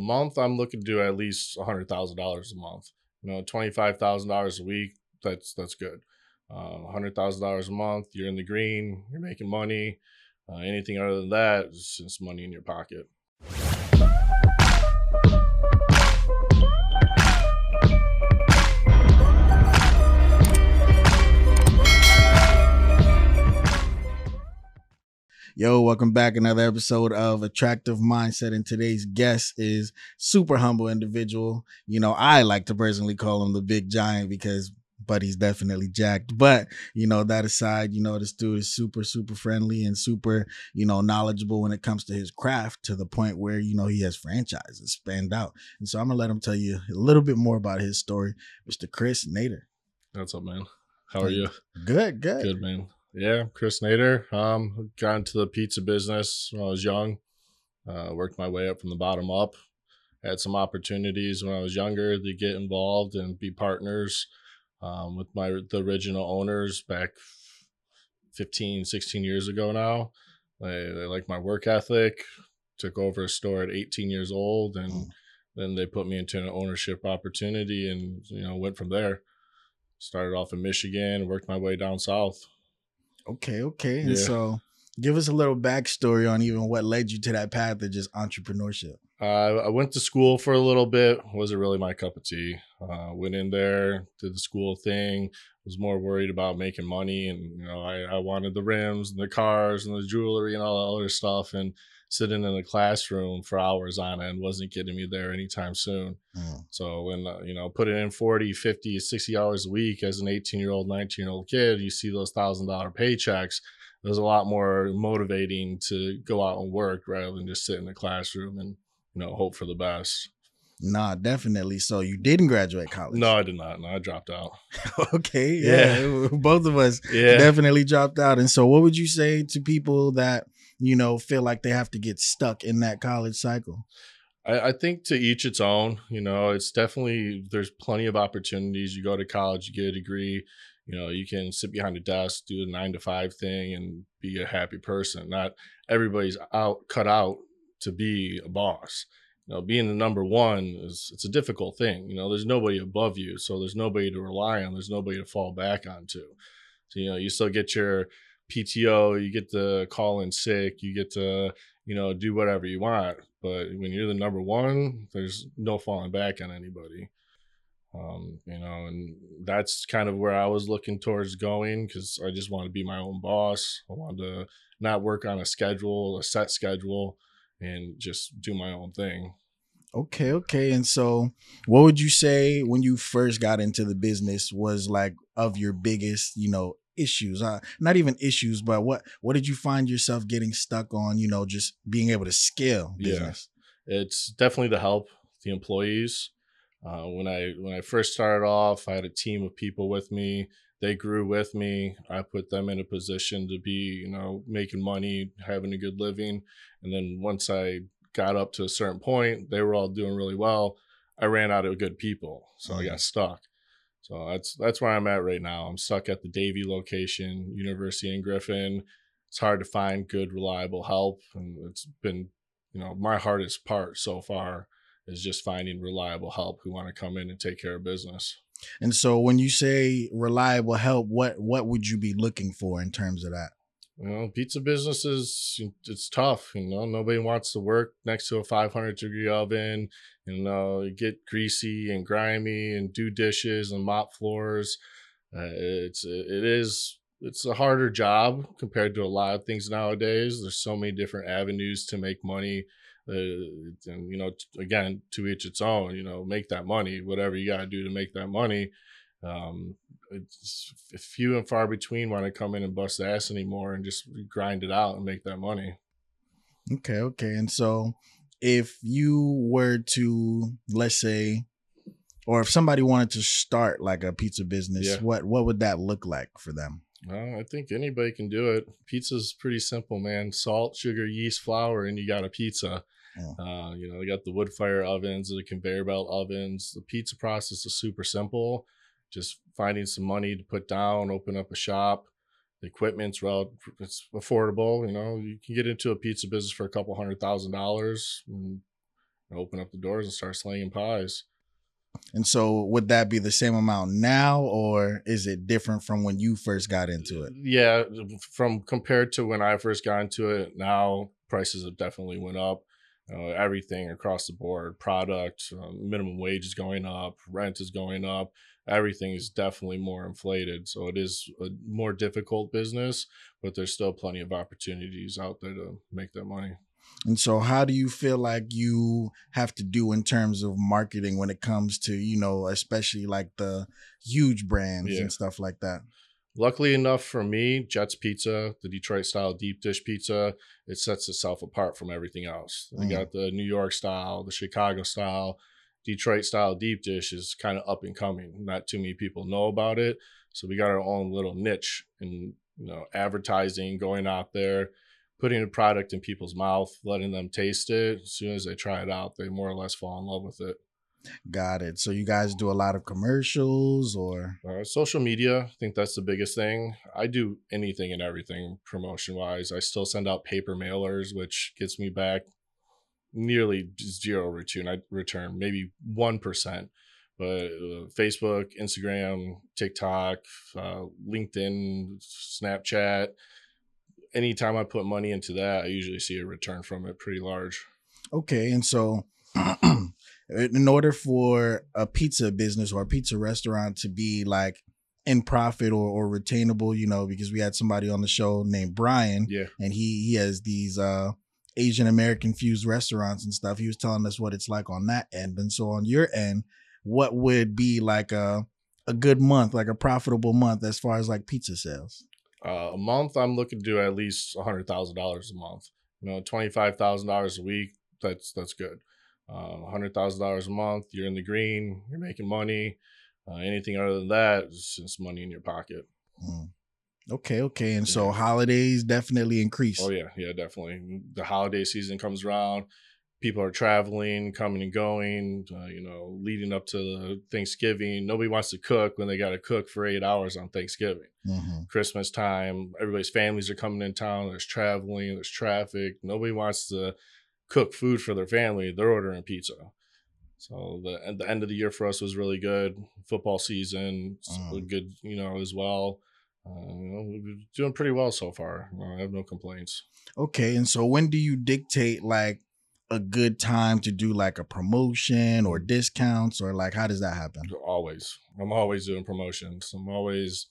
month, I'm looking to do at least hundred thousand dollars a month. You know, twenty five thousand dollars a week. That's that's good. Uh, a hundred thousand dollars a month. You're in the green. You're making money. Uh, anything other than that is just money in your pocket. Yo, welcome back. Another episode of Attractive Mindset. And today's guest is super humble individual. You know, I like to personally call him the big giant because but he's definitely jacked. But, you know, that aside, you know, this dude is super, super friendly and super, you know, knowledgeable when it comes to his craft to the point where, you know, he has franchises spanned out. And so I'm gonna let him tell you a little bit more about his story. Mr. Chris Nader. What's up, man? How are you? Good, good. Good, man. Yeah, Chris Nader. Um, got into the pizza business when I was young. Uh, worked my way up from the bottom up. Had some opportunities when I was younger to get involved and be partners um, with my the original owners back 15, 16 years ago now. They, they like my work ethic. Took over a store at 18 years old, and Mm. then they put me into an ownership opportunity, and you know went from there. Started off in Michigan, worked my way down south. Okay, okay. And Yeah. so give us a little backstory on even what led you to that path of just entrepreneurship. Uh, I went to school for a little bit. Wasn't really my cup of tea. Uh, went in there, did the school thing. Was more worried about making money, and you know, I, I wanted the rims and the cars and the jewelry and all the other stuff. And sitting in a classroom for hours on end wasn't getting me there anytime soon. Mm. So when uh, you know putting in 40, 50, 60 hours a week as an 18 year old, 19 year old kid, you see those thousand dollar paychecks. It was a lot more motivating to go out and work rather than just sit in the classroom and you know hope for the best. Nah, definitely. So you didn't graduate college. No, I did not. No, I dropped out. okay. Yeah. Both of us Yeah. definitely dropped out. And so what would you say to people that, you know, feel like they have to get stuck in that college cycle? I, I think to each its own. You know, it's definitely there's plenty of opportunities. You go to college, you get a degree. You know, you can sit behind a desk, do the nine to five thing, and be a happy person. Not everybody's out cut out to be a boss. You know, being the number one is it's a difficult thing. You know, there's nobody above you, so there's nobody to rely on. There's nobody to fall back onto. So you know, you still get your PTO, you get to call in sick, you get to you know do whatever you want. But when you're the number one, there's no falling back on anybody. Um, you know, and that's kind of where I was looking towards going because I just want to be my own boss. I wanted to not work on a schedule, a set schedule, and just do my own thing. Okay, okay. And so what would you say when you first got into the business was like of your biggest, you know, issues? Uh, not even issues, but what what did you find yourself getting stuck on, you know, just being able to scale Yeah. It's definitely the help, the employees. Uh, when I when I first started off, I had a team of people with me. They grew with me. I put them in a position to be, you know, making money, having a good living. And then once I got up to a certain point, they were all doing really well. I ran out of good people, so I Mhm. got stuck. So that's that's where I'm at right now. I'm stuck at the Davie location, University in Griffin. It's hard to find good, reliable help, and it's been, you know, my hardest part so far is just finding reliable help who want to come in and take care of business. And so when you say reliable help, what what would you be looking for in terms of that? You know, pizza business is it's tough. You know, nobody wants to work next to a 500 degree oven. You know, get greasy and grimy and do dishes and mop floors. Uh, it's it is it's a harder job compared to a lot of things nowadays. There's so many different avenues to make money. Uh, and you know, again, to each its own. You know, make that money. Whatever you got to do to make that money. Um, it's few and far between want to come in and bust ass anymore and just grind it out and make that money. Okay, okay. And so if you were to let's say or if somebody wanted to start like a pizza business, Yeah. what what would that look like for them? Well, I think anybody can do it. Pizza's pretty simple, man. Salt, sugar, yeast, flour, and you got a pizza. Uh, you know, they got the wood fire ovens, the conveyor belt ovens. The pizza process is super simple. Just finding some money to put down, open up a shop. The equipment's well, it's affordable. You know, you can get into a pizza business for a couple hundred thousand dollars. And open up the doors and start slinging pies. And so, would that be the same amount now, or is it different from when you first got into it? Yeah, from compared to when I first got into it, now prices have definitely went up. Uh, everything across the board, product, um, minimum wage is going up, rent is going up. Everything is definitely more inflated. So it is a more difficult business, but there's still plenty of opportunities out there to make that money. And so, how do you feel like you have to do in terms of marketing when it comes to, you know, especially like the huge brands yeah. and stuff like that? Luckily enough for me, Jets Pizza, the Detroit style deep dish pizza, it sets itself apart from everything else. We mm. got the New York style, the Chicago style, Detroit style deep dish is kind of up and coming. Not too many people know about it. So we got our own little niche in, you know, advertising, going out there putting a product in people's mouth, letting them taste it. As soon as they try it out, they more or less fall in love with it. Got it. So you guys do a lot of commercials or uh, social media. I think that's the biggest thing. I do anything and everything promotion wise. I still send out paper mailers, which gets me back nearly zero return. I return maybe one percent. But uh, Facebook, Instagram, TikTok, uh, LinkedIn, Snapchat, anytime I put money into that, I usually see a return from it pretty large. Okay, and so in order for a pizza business or a pizza restaurant to be like in profit or, or retainable, you know, because we had somebody on the show named Brian, yeah, and he he has these uh Asian American fused restaurants and stuff. He was telling us what it's like on that end, and so on your end, what would be like a a good month, like a profitable month as far as like pizza sales? Uh, a month, I'm looking to do at least a hundred thousand dollars a month. You know, twenty five thousand dollars a week. That's that's good. Uh, a hundred thousand dollars a month. You're in the green. You're making money. Uh, anything other than that is just money in your pocket. Mm. Okay, okay. And yeah. so holidays definitely increase. Oh yeah, yeah, definitely. The holiday season comes around people are traveling, coming and going, uh, you know, leading up to Thanksgiving. Nobody wants to cook when they got to cook for eight hours on Thanksgiving. Mm-hmm. Christmas time, everybody's families are coming in town. There's traveling, there's traffic. Nobody wants to cook food for their family. They're ordering pizza. So the the end of the year for us was really good. Football season, mm. good, you know, as well. Uh, you know, we're doing pretty well so far. I have no complaints. Okay, and so when do you dictate like a good time to do like a promotion or discounts or like how does that happen? Always. I'm always doing promotions. I'm always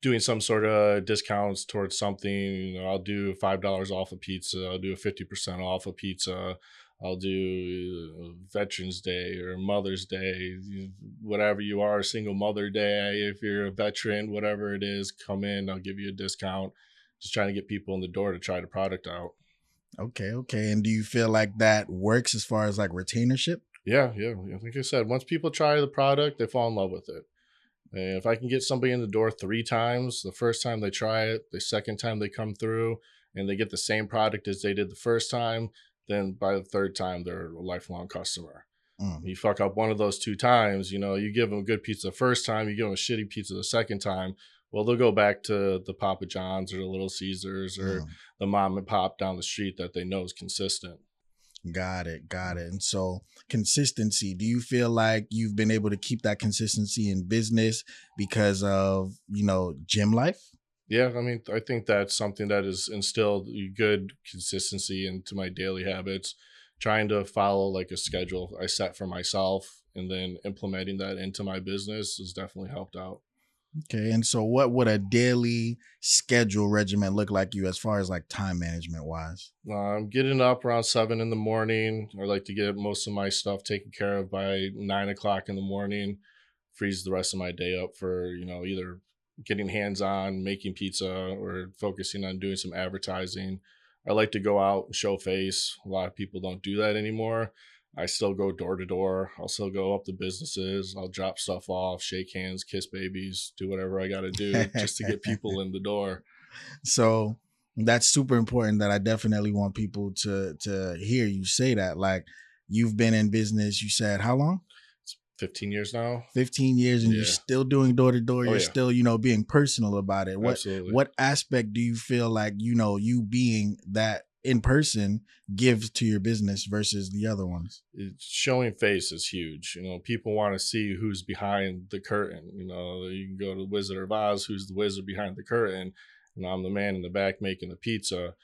doing some sort of discounts towards something. You know, I'll do five dollars off a pizza. I'll do a fifty percent off a pizza. I'll do uh, Veterans Day or Mother's Day, whatever you are, single mother day. If you're a veteran, whatever it is, come in. I'll give you a discount. Just trying to get people in the door to try the product out. Okay, okay. And do you feel like that works as far as like retainership? Yeah, yeah. Like I said, once people try the product, they fall in love with it. And if I can get somebody in the door three times, the first time they try it, the second time they come through, and they get the same product as they did the first time, then by the third time they're a lifelong customer. Mm. You fuck up one of those two times, you know, you give them a good pizza the first time, you give them a shitty pizza the second time, well, they'll go back to the Papa John's or the Little Caesars or mm. the mom and pop down the street that they know is consistent. Got it. Got it. And so, consistency, do you feel like you've been able to keep that consistency in business because of, you know, gym life? Yeah, I mean, I think that's something that has instilled good consistency into my daily habits. Trying to follow like a schedule I set for myself and then implementing that into my business has definitely helped out. Okay, and so what would a daily schedule regimen look like you as far as like time management wise? Uh, I'm getting up around seven in the morning. I like to get most of my stuff taken care of by nine o'clock in the morning. Frees the rest of my day up for you know either getting hands on, making pizza, or focusing on doing some advertising. I like to go out and show face. A lot of people don't do that anymore. I still go door to door. I'll still go up to businesses. I'll drop stuff off, shake hands, kiss babies, do whatever I got to do just to get people in the door. So that's super important that I definitely want people to to hear you say that. Like you've been in business, you said how long? 15 years now 15 years and yeah. you're still doing door to door oh, you're yeah. still you know being personal about it what Absolutely. what aspect do you feel like you know you being that in person gives to your business versus the other ones? It's showing face is huge. You know, people want to see who's behind the curtain. You know, you can go to the Wizard of Oz, who's the wizard behind the curtain. Know, I'm the man in the back making the pizza.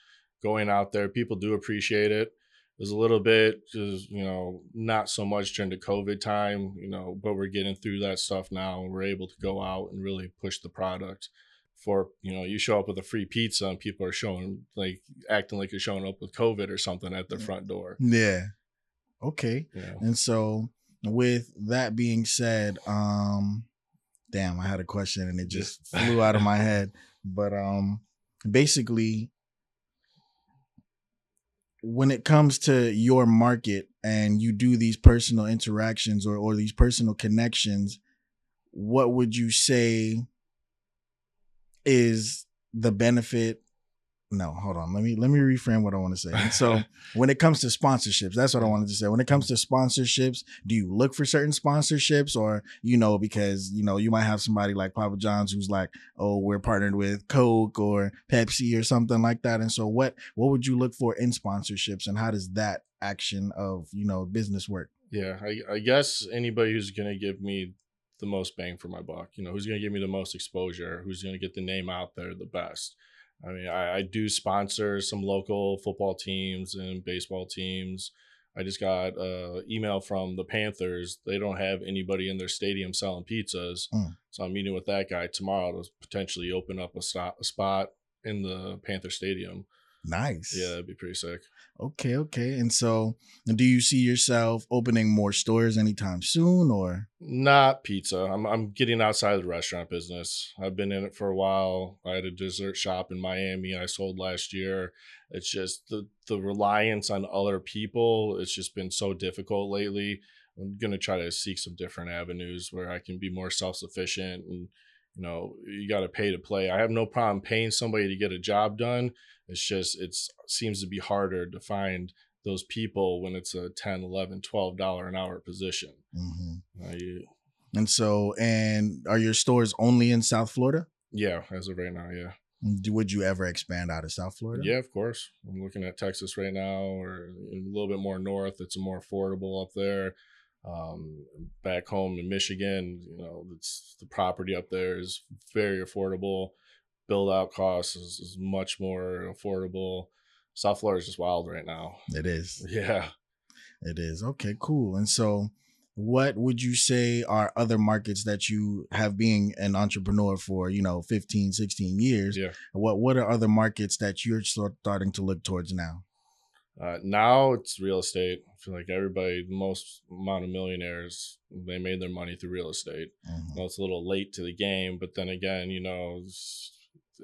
Going out there, people do appreciate it. There's a little bit, just you know, not so much during the COVID time, you know, but we're getting through that stuff now, and we're able to go out and really push the product for you know you show up with a free pizza and people are showing like acting like you're showing up with covid or something at the front door Yeah. Okay. yeah And so with that being said, um damn, I had a question and it just flew out of my head. But um basically when it comes to your market and you do these personal interactions or or these personal connections, what would you say is the benefit no hold on. Let me let me reframe what i want to say. So when it comes to sponsorships that's what i mm. wanted to say. When it comes to sponsorships do you look for certain sponsorships? Or you know because you know you might have somebody like papa john's who's like oh we're partnered with coke or pepsi or something like that. And so what what would you look for in sponsorships and how does that action of you know business work? Yeah I, I guess anybody who's going to give me the most bang for my buck you know who's going to give me the most exposure who's going to get the name out there the best i mean I, I do sponsor some local football teams and baseball teams. I just got a email from the panthers. They don't have anybody in their stadium selling pizzas Mm. so i'm meeting with that guy tomorrow to potentially open up a, stop, a spot in the panther stadium nice yeah that'd be pretty sick okay okay and so do you see yourself opening more stores anytime soon or Not pizza. I'm I'm getting outside of the restaurant business. I've been in it for a while. I had a dessert shop in Miami I sold last year. It's just the the reliance on other people. It's just been so difficult lately. I'm gonna try to seek some different avenues where I can be more self sufficient and you know you got to pay to play. I have no problem paying somebody to get a job done. It's just it seems to be harder to find those people when it's a 10 11 12 dollar an hour position Mhm. uh, you, and so and are your stores only in south florida Yeah, as of right now, yeah. Would you ever expand out of south florida Yeah, of course. I'm looking at Texas right now, or a little bit more north. It's more affordable up there. Um, back home in Michigan, you know, it's the property up there is very affordable. Build out costs is, is much more affordable. South Florida is just wild right now. it is Yeah. It is. Okay, cool. And so what would you say are other markets that you have being an entrepreneur for, you know, 15, 16 years? Yeah. What what are other markets that you're starting to look towards now? Uh, now it's real estate. I feel like everybody, the most amount of millionaires, they made their money through real estate. Mhm. Well, it's a little late to the game, but then again, you know,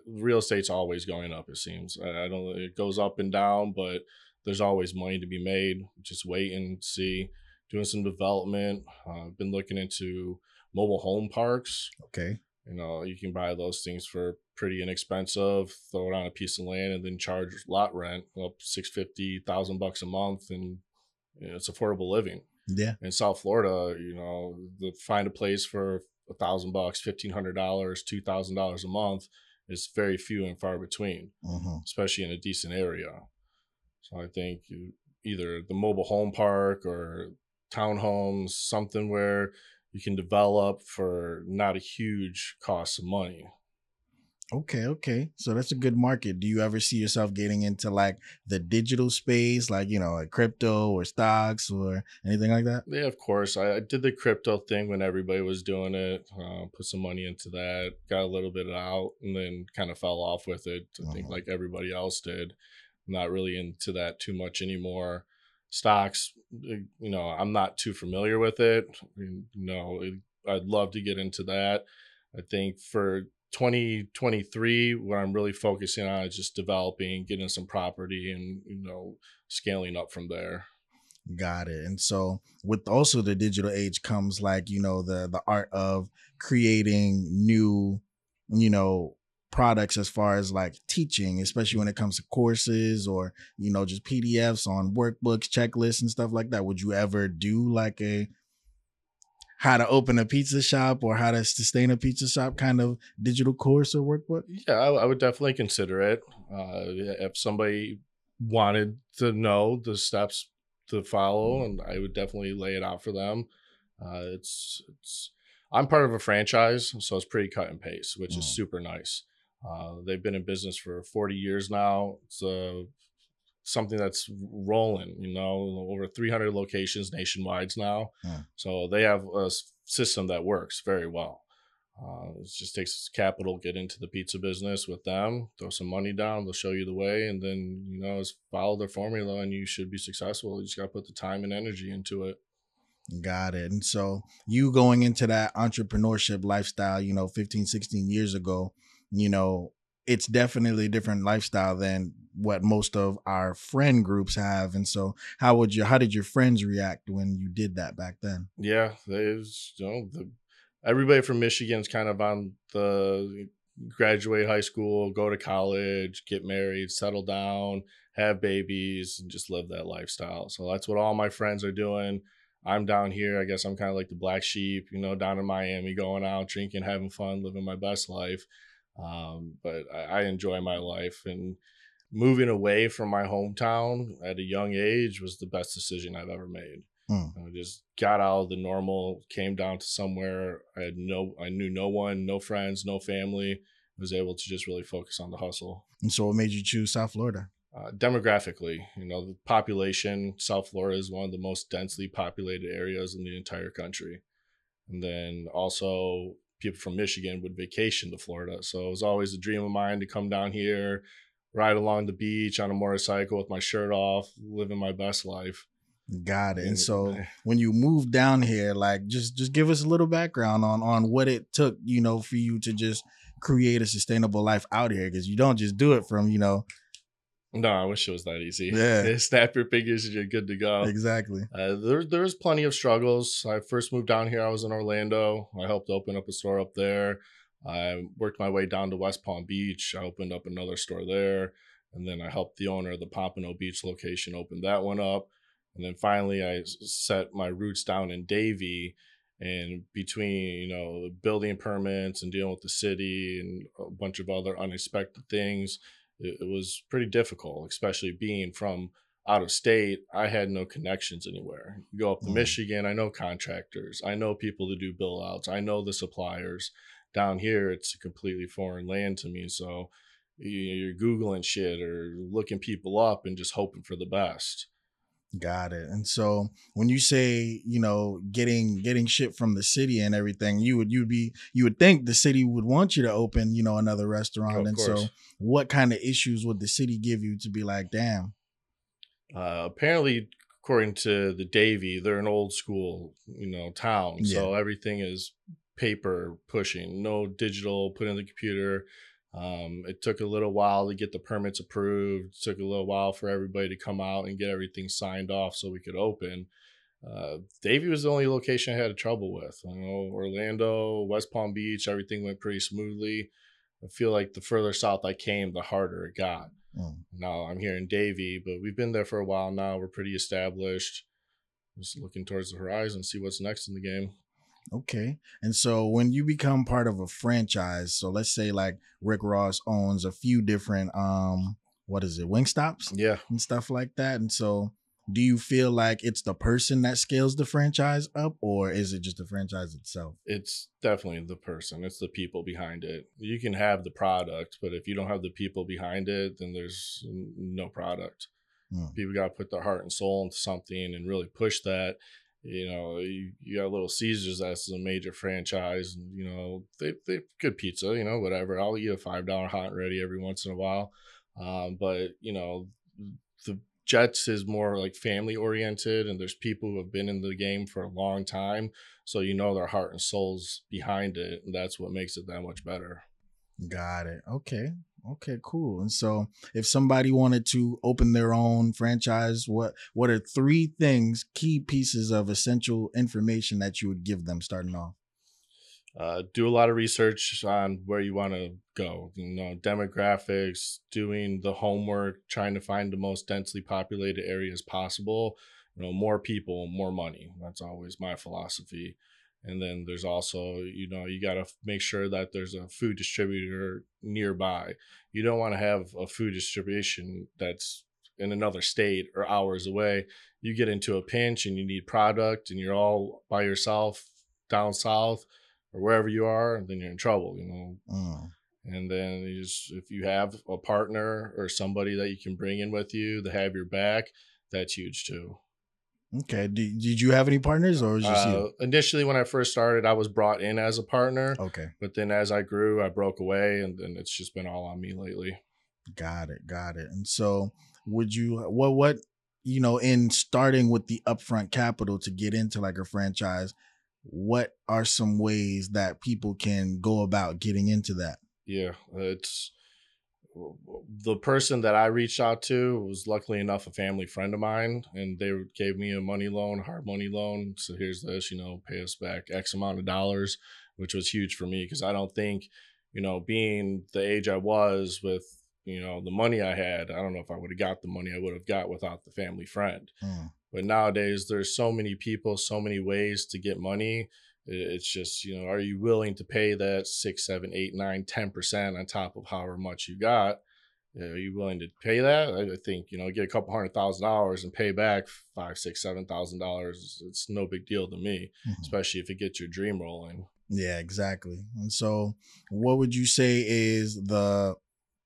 real estate's always going up. It seems. I, I don't. It goes up and down, but there's always money to be made. Just wait and see. Doing some development. Uh, I've been looking into mobile home parks. Okay. You know, you can buy those things for pretty inexpensive. Throw it on a piece of land and then charge lot rent up six fifty thousand bucks a month, and you know, it's affordable living Yeah. in South Florida, you know, the find a place for a thousand bucks, fifteen hundred dollars, two thousand dollars a month is very few and far between, hmm especially in a decent area. So I think you, either the mobile home park or townhomes, something where you can develop for not a huge cost of money. Okay, okay. So that's a good market. Do you ever see yourself getting into like the digital space, like, you know, like crypto or stocks or anything like that? Yeah, of course. I, I did the crypto thing when everybody was doing it. Uh, put some money into that, got a little bit out, and then kind of fell off with it. I think Mhm. like everybody else did. not really into that too much anymore. Stocks, uh, you know, I'm not too familiar with it. You know, it, I'd love to get into that. I think for 2023, what I'm really focusing on is just developing, getting some property, and you know, scaling up from there. Got it. And so with also the digital age comes like, you know, the the art of creating new, you know, products as far as like teaching, especially when it comes to courses or, you know, just PDFs on workbooks, checklists and stuff like that. Would you ever do like a how to open a pizza shop or how to sustain a pizza shop kind of digital course or workbook? Yeah, I, I would definitely consider it. Uh, if somebody wanted to know the steps to follow, and I would definitely lay it out for them. Uh, it's it's I'm part of a franchise, so it's pretty cut and paste, which is Mm. super nice. Uh, they've been in business for 40 years now. It's uh, something that's rolling, you know, over 300 locations nationwide now. Mm. So they have a system that works very well. Uh, it just takes capital, get into the pizza business with them, throw some money down, they'll show you the way, and then, you know, just follow their formula and you should be successful. You just got to put the time and energy into it. Got it. And so you going into that entrepreneurship lifestyle, you know, 15, 16 years ago, you know, it's definitely a different lifestyle than what most of our friend groups have. And so how would you how did your friends react when you did that back then? Yeah, there's you know the everybody from Michigan's kind of on the graduate high school, go to college, get married, settle down, have babies, and just live that lifestyle. So that's what all my friends are doing. I'm down here. I guess I'm kind of like the black sheep, you know, down in Miami, going out, drinking, having fun, living my best life. Um, but I, I enjoy my life and moving away from my hometown at a young age was the best decision I've ever made. Mm. I just got out of the normal, came down to somewhere I had no, I knew no one, no friends, no family. I Was able to just really focus on the hustle. And so what made you choose South Florida? Uh, demographically, you know, the population, South Florida is one of the most densely populated areas in the entire country. And then also, people from Michigan would vacation to Florida. So it was always a dream of mine to come down here, ride along the beach on a motorcycle with my shirt off, living my best life. Got it. And so when you moved down here, like just just give us a little background on on what it took, you know, for you to just create a sustainable life out here because you don't just do it from, you know, No, I wish it was that easy. Yeah. Snap your fingers and you're good to go. exactly. Uh, there, there was plenty of struggles. I first moved down here. I was in Orlando. I helped open up a store up there. I worked my way down to West Palm Beach. I opened up another store there, and then I helped the owner of the Pompano Beach location open that one up. And then finally, I set my roots down in Davie. And between you know building permits and dealing with the city and a bunch of other unexpected things, it, it was pretty difficult, especially being from out of state, I had no connections anywhere. You go up to Mm. Michigan, I know contractors, I know people to do bill outs, I know the suppliers. Down here, it's a completely foreign land to me. So you- you're Googling shit or looking people up and just hoping for the best. Got it. And so when you say, you know, getting getting shit from the city and everything, you would you'd be you would think the city would want you to open, you know, another restaurant. Of and so what kind of issues would the city give you to be like, damn, Uh, apparently, according to the Davie, they're an old school, you know, town. So everything is paper pushing, no digital, put in the computer. Um, it took a little while to get the permits approved. It took a little while for everybody to come out and get everything signed off so we could open. Uh, Davie was the only location I had trouble with. You know, Orlando, West Palm Beach, everything went pretty smoothly. I feel like the further south I came, the harder it got. Mm. Now I'm here in Davie, but we've been there for a while now. We're pretty established. Just looking towards the horizon, see what's next in the game. Okay. And so when you become part of a franchise, so let's say like Rick Ross owns a few different um what is it, wing stops Yeah, and stuff like that. And so do you feel like it's the person that scales the franchise up or is it just the franchise itself? it's definitely the person. It's the people behind it. You can have the product, but if you don't have the people behind it, then there's no product. Hmm. People got to put their heart and soul into something and really push that. You know, you, you got Little Caesars that's a major franchise, and you know they they good pizza. You know, whatever. I'll eat a five dollar hot and ready every once in a while, um, but you know the Jets is more like family oriented, and there's people who have been in the game for a long time, so you know their heart and souls behind it, and that's what makes it that much better. Got it. Okay. Okay, cool. And so if somebody wanted to open their own franchise, what what are three things, key pieces of essential information that you would give them starting off? uh, do a lot of research on where you want to go you know demographics doing the homework trying to find the most densely populated areas possible you know more people more money that's always my philosophy and then there's also you know you got to make sure that there's a food distributor nearby you don't want to have a food distribution that's in another state or hours away. You get into a pinch and you need product and you're all by yourself down south or wherever you are, then you're in trouble, you know. Mm. And then you just, if you have a partner or somebody that you can bring in with you to have your back, that's huge too. Okay. Did, did you have any partners or was just uh, you? Initially, when I first started, I was brought in as a partner. Okay. But then as I grew, I broke away and then it's just been all on me lately. Got it. Got it. And so would you, what, what, you know, in starting with the upfront capital to get into like a franchise, what are some ways that people can go about getting into that? Yeah, it's the person that I reached out to was luckily enough a family friend of mine, and they gave me a money loan, hard money loan. So here's this, you know, pay us back X amount of dollars, which was huge for me because I don't think, you know, being the age I was with, you know, the money I had, I don't know if I would have got the money I would have got without the family friend. Mm. But nowadays, there's so many people, so many ways to get money it's just, you know, are you willing to pay that six, seven, eight, nine, ten percent on top of however much you got? Are you willing to pay that? I think, you know, get a couple hundred thousand dollars and pay back five, six, seven thousand dollars. It's no big deal to me, mm-hmm. especially if it gets your dream rolling. Yeah, exactly. And so what would you say is the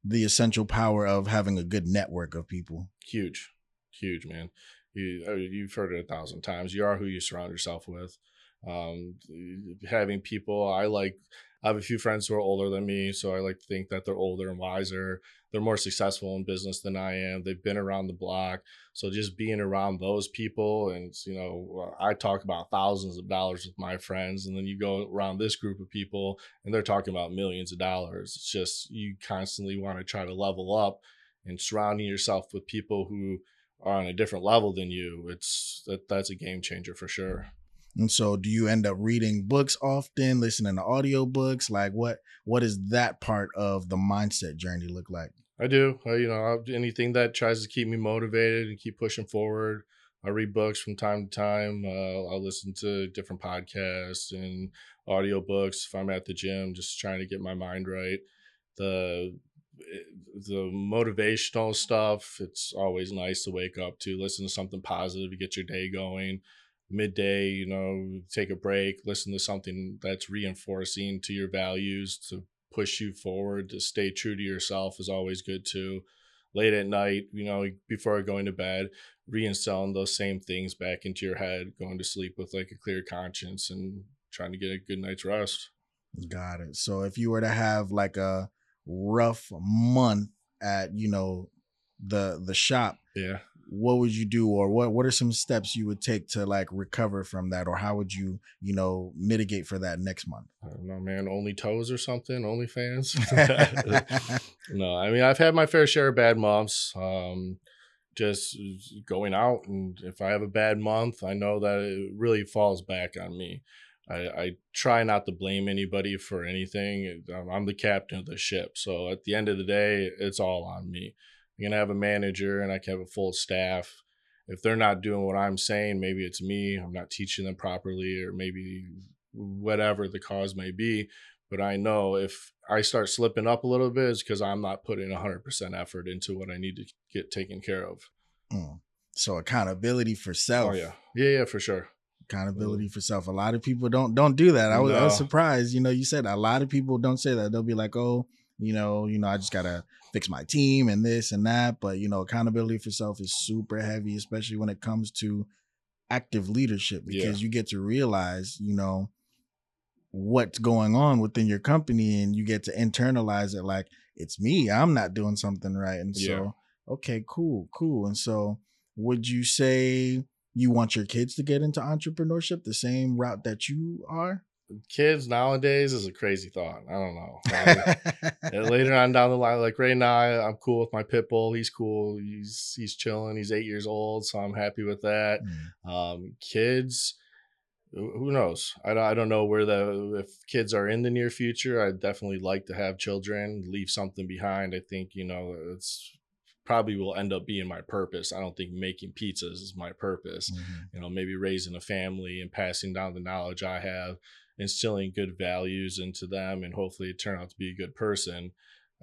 the essential power of having a good network of people? Huge. Huge, man. You, you've heard it a thousand times. You are who you surround yourself with um, having people I like. I have a few friends who are older than me, so I like to think that they're older and wiser. They're more successful in business than I am. They've been around the block, so just being around those people, and you know, I talk about thousands of dollars with my friends, and then you go around this group of people, and they're talking about millions of dollars. It's just you constantly want to try to level up, and surrounding yourself with people who are on a different level than you. It's that that's a game changer for sure. And so do you end up reading books often, listening to audiobooks? Like what what does that part of the mindset journey look like? I do. I, you know, anything that tries to keep me motivated and keep pushing forward. I read books from time to time. Uh, I'll listen to different podcasts and audiobooks if I'm at the gym, just trying to get my mind right. The the motivational stuff, it's always nice to wake up to, listen to something positive to get your day going midday, you know, take a break, listen to something that's reinforcing to your values to push you forward, to stay true to yourself is always good too. Late at night, you know, before going to bed, reinstalling those same things back into your head, going to sleep with like a clear conscience and trying to get a good night's rest. Got it. So if you were to have like a rough month at, you know, the the shop, yeah what would you do or what what are some steps you would take to like recover from that or how would you you know mitigate for that next month? I don't know man. Only toes or something? Only fans no i mean i've had my fair share of bad months um just going out and if i have a bad month i know that it really falls back on me. I, I try not to blame anybody for anything. I'm the captain of the ship so at the end of the day it's all on me I'm gonna have a manager and I can have a full staff. If they're not doing what I'm saying, maybe it's me. I'm not teaching them properly, or maybe whatever the cause may be. But I know if I start slipping up a little bit, it's because I'm not putting 100% effort into what I need to get taken care of. Mm. So accountability for self. Oh yeah, yeah, yeah, for sure. Accountability for self. A lot of people don't don't do that. I was, no. I was surprised. You know, you said a lot of people don't say that. They'll be like, "Oh, you know, you know, I just gotta fix my team and this and that. But you know, accountability for self is super heavy, especially when it comes to active leadership, because yeah. you get to realize, you know, what's going on within your company and you get to internalize it like it's me, I'm not doing something right. And so, yeah. okay, cool, cool. And so would you say you want your kids to get into entrepreneurship the same route that you are? Kids nowadays is a crazy thought. I don't know. later on down the line, like right now, I, am cool with my pit bull. He's cool. He's he's chilling. He's eight years old, so I'm happy with that. Mm. Um, kids, who knows? I don't, I don't know where the if kids are in the near future. I'd definitely like to have children, leave something behind. I think you know it's probably will end up being my purpose. I don't think making pizzas is my purpose. Mm-hmm. You know, maybe raising a family and passing down the knowledge I have instilling good values into them and hopefully turn out to be a good person.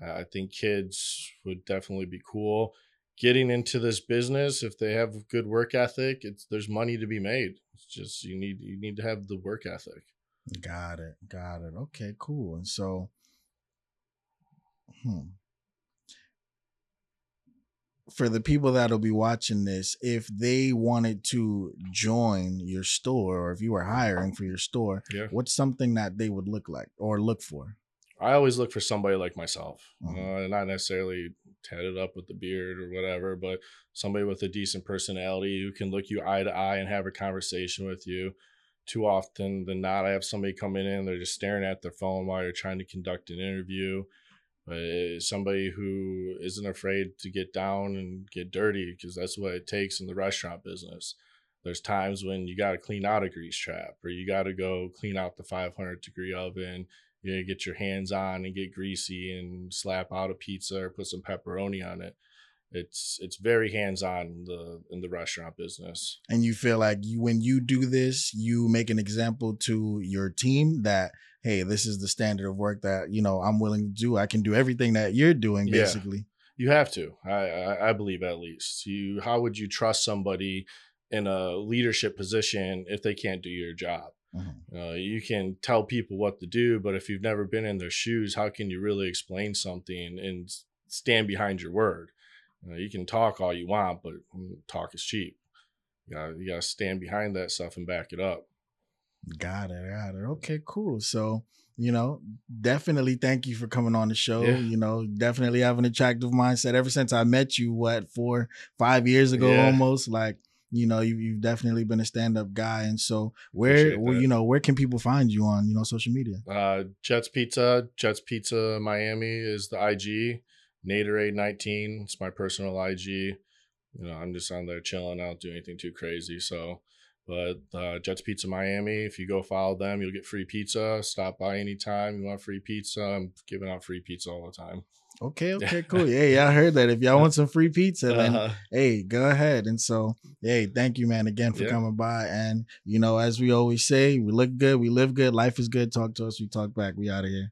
Uh, I think kids would definitely be cool. getting into this business, if they have good work ethic, it's there's money to be made. It's just you need you need to have the work ethic. Got it. Got it. Okay, cool. And so, hmm. For the people that'll be watching this, if they wanted to join your store or if you were hiring for your store, Yeah. what's something that they would look like or look for? I always look for somebody like myself, Mhm. uh, not necessarily tatted up with the beard or whatever, but somebody with a decent personality who can look you eye to eye and have a conversation with you. Too often than not, I have somebody coming in, they're just staring at their phone while you're trying to conduct an interview. But somebody who isn't afraid to get down and get dirty because that's what it takes in the restaurant business. There's times when you got to clean out a grease trap or you got to go clean out the 500 degree oven you know, get your hands on and get greasy and slap out a pizza or put some pepperoni on it. It's it's very hands on in the in the restaurant business. And you feel like you, when you do this, you make an example to your team that, hey, this is the standard of work that, you know, I'm willing to do. I can do everything that you're doing, Yeah. basically. You have to. I, I I believe at least. You how would you trust somebody in a leadership position if they can't do your job? Mhm. Uh, you can tell people what to do, but if you've never been in their shoes, how can you really explain something and stand behind your word? Uh, you can talk all you want, but talk is cheap. You gotta, you gotta stand behind that stuff and back it up. Got it. Got it. Okay, cool. So, you know, definitely thank you for coming on the show. Yeah. You know, definitely have an attractive mindset. Ever since I met you, what, four, five years ago Yeah. almost, like, you know, you, you've definitely been a stand up guy. And so, where, well, you know, where can people find you on, you know, social media? Uh, Jets Pizza, Jets Pizza Miami is the IG. Naderade 19, it's my personal IG. You know, I'm just on there chilling. I don't do anything too crazy. So, but uh, Jets Pizza Miami, if you go follow them, you'll get free pizza. Stop by anytime you want free pizza. I'm giving out free pizza all the time. Okay, okay, cool. Yeah, yeah, I heard that. If y'all want some free pizza, then Uh, hey, go ahead. And so, hey, thank you, man, again for Yeah. coming by. And you know, as we always say, we look good, we live good, life is good. Talk to us, we talk back. We out of here.